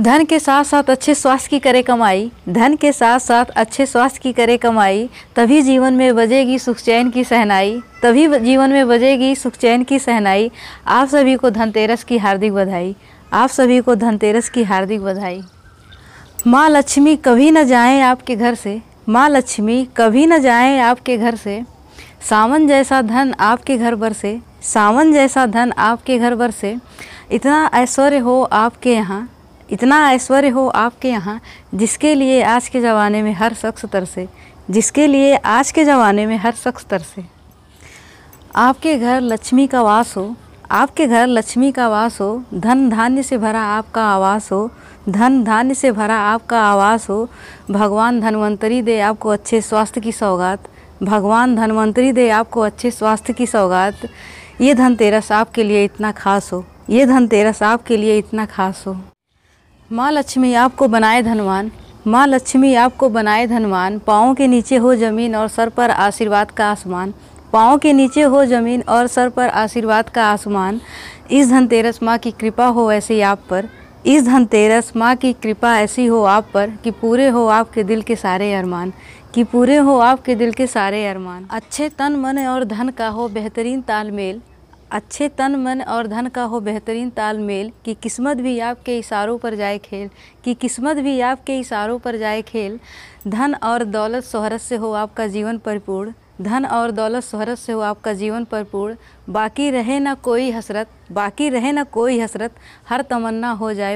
धन के साथ साथ अच्छे स्वास्थ्य की करे कमाई, धन के साथ साथ अच्छे स्वास्थ्य की करे कमाई, तभी जीवन में बजेगी सुख चैन की सहनाई, तभी जीवन में बजेगी सुख चैन की सहनाई। आप सभी को धनतेरस की हार्दिक बधाई। आप सभी को धनतेरस की हार्दिक बधाई। माँ लक्ष्मी कभी न जाएँ आपके घर से। माँ लक्ष्मी कभी न जाएँ आपके घर से। सावन जैसा धन आपके घर पर से। सावन जैसा धन आपके घर पर से। इतना ऐश्वर्य हो आपके यहाँ। इतना ऐश्वर्य हो आपके यहाँ, जिसके लिए आज के ज़माने में हर शख्स तरसे, जिसके लिए आज के ज़माने में हर शख्स तरसे। आपके घर लक्ष्मी का वास हो, आपके घर लक्ष्मी का वास हो, धन धान्य से भरा आपका आवास हो, धन धान्य से भरा आपका आवास हो, भगवान धनवंतरी दे आपको अच्छे स्वास्थ्य की सौगात, भगवान धनवंतरी दे आपको अच्छे स्वास्थ्य की सौगात, ये धनतेरस आपके लिए इतना खास हो, ये धनतेरस आपके लिए इतना खास हो। माँ लक्ष्मी आपको बनाए धनवान। माँ लक्ष्मी आपको बनाए धनवान। पाँव के नीचे हो ज़मीन और सर पर आशीर्वाद का आसमान। पाँव के नीचे हो ज़मीन और सर पर आशीर्वाद का आसमान। इस धनतेरस माँ की कृपा हो ऐसी आप पर। इस धनतेरस माँ की कृपा ऐसी हो आप पर कि पूरे हो आपके दिल के सारे अरमान। कि पूरे हो आपके दिल के सारे अरमान। अच्छे तन, मन और धन का हो बेहतरीन तालमेल। अच्छे तन, मन और धन का हो बेहतरीन तालमेल, कि किस्मत भी आपके इशारों पर जाए खेल, कि किस्मत भी आपके इशारों पर जाए खेल, धन और दौलत शोहरत से हो आपका जीवन परिपूर्ण, धन और दौलत शोहरत से हो आपका जीवन परिपूर्ण, बाकी रहे ना कोई हसरत, बाकी रहे ना कोई हसरत, हर तमन्ना हो जाए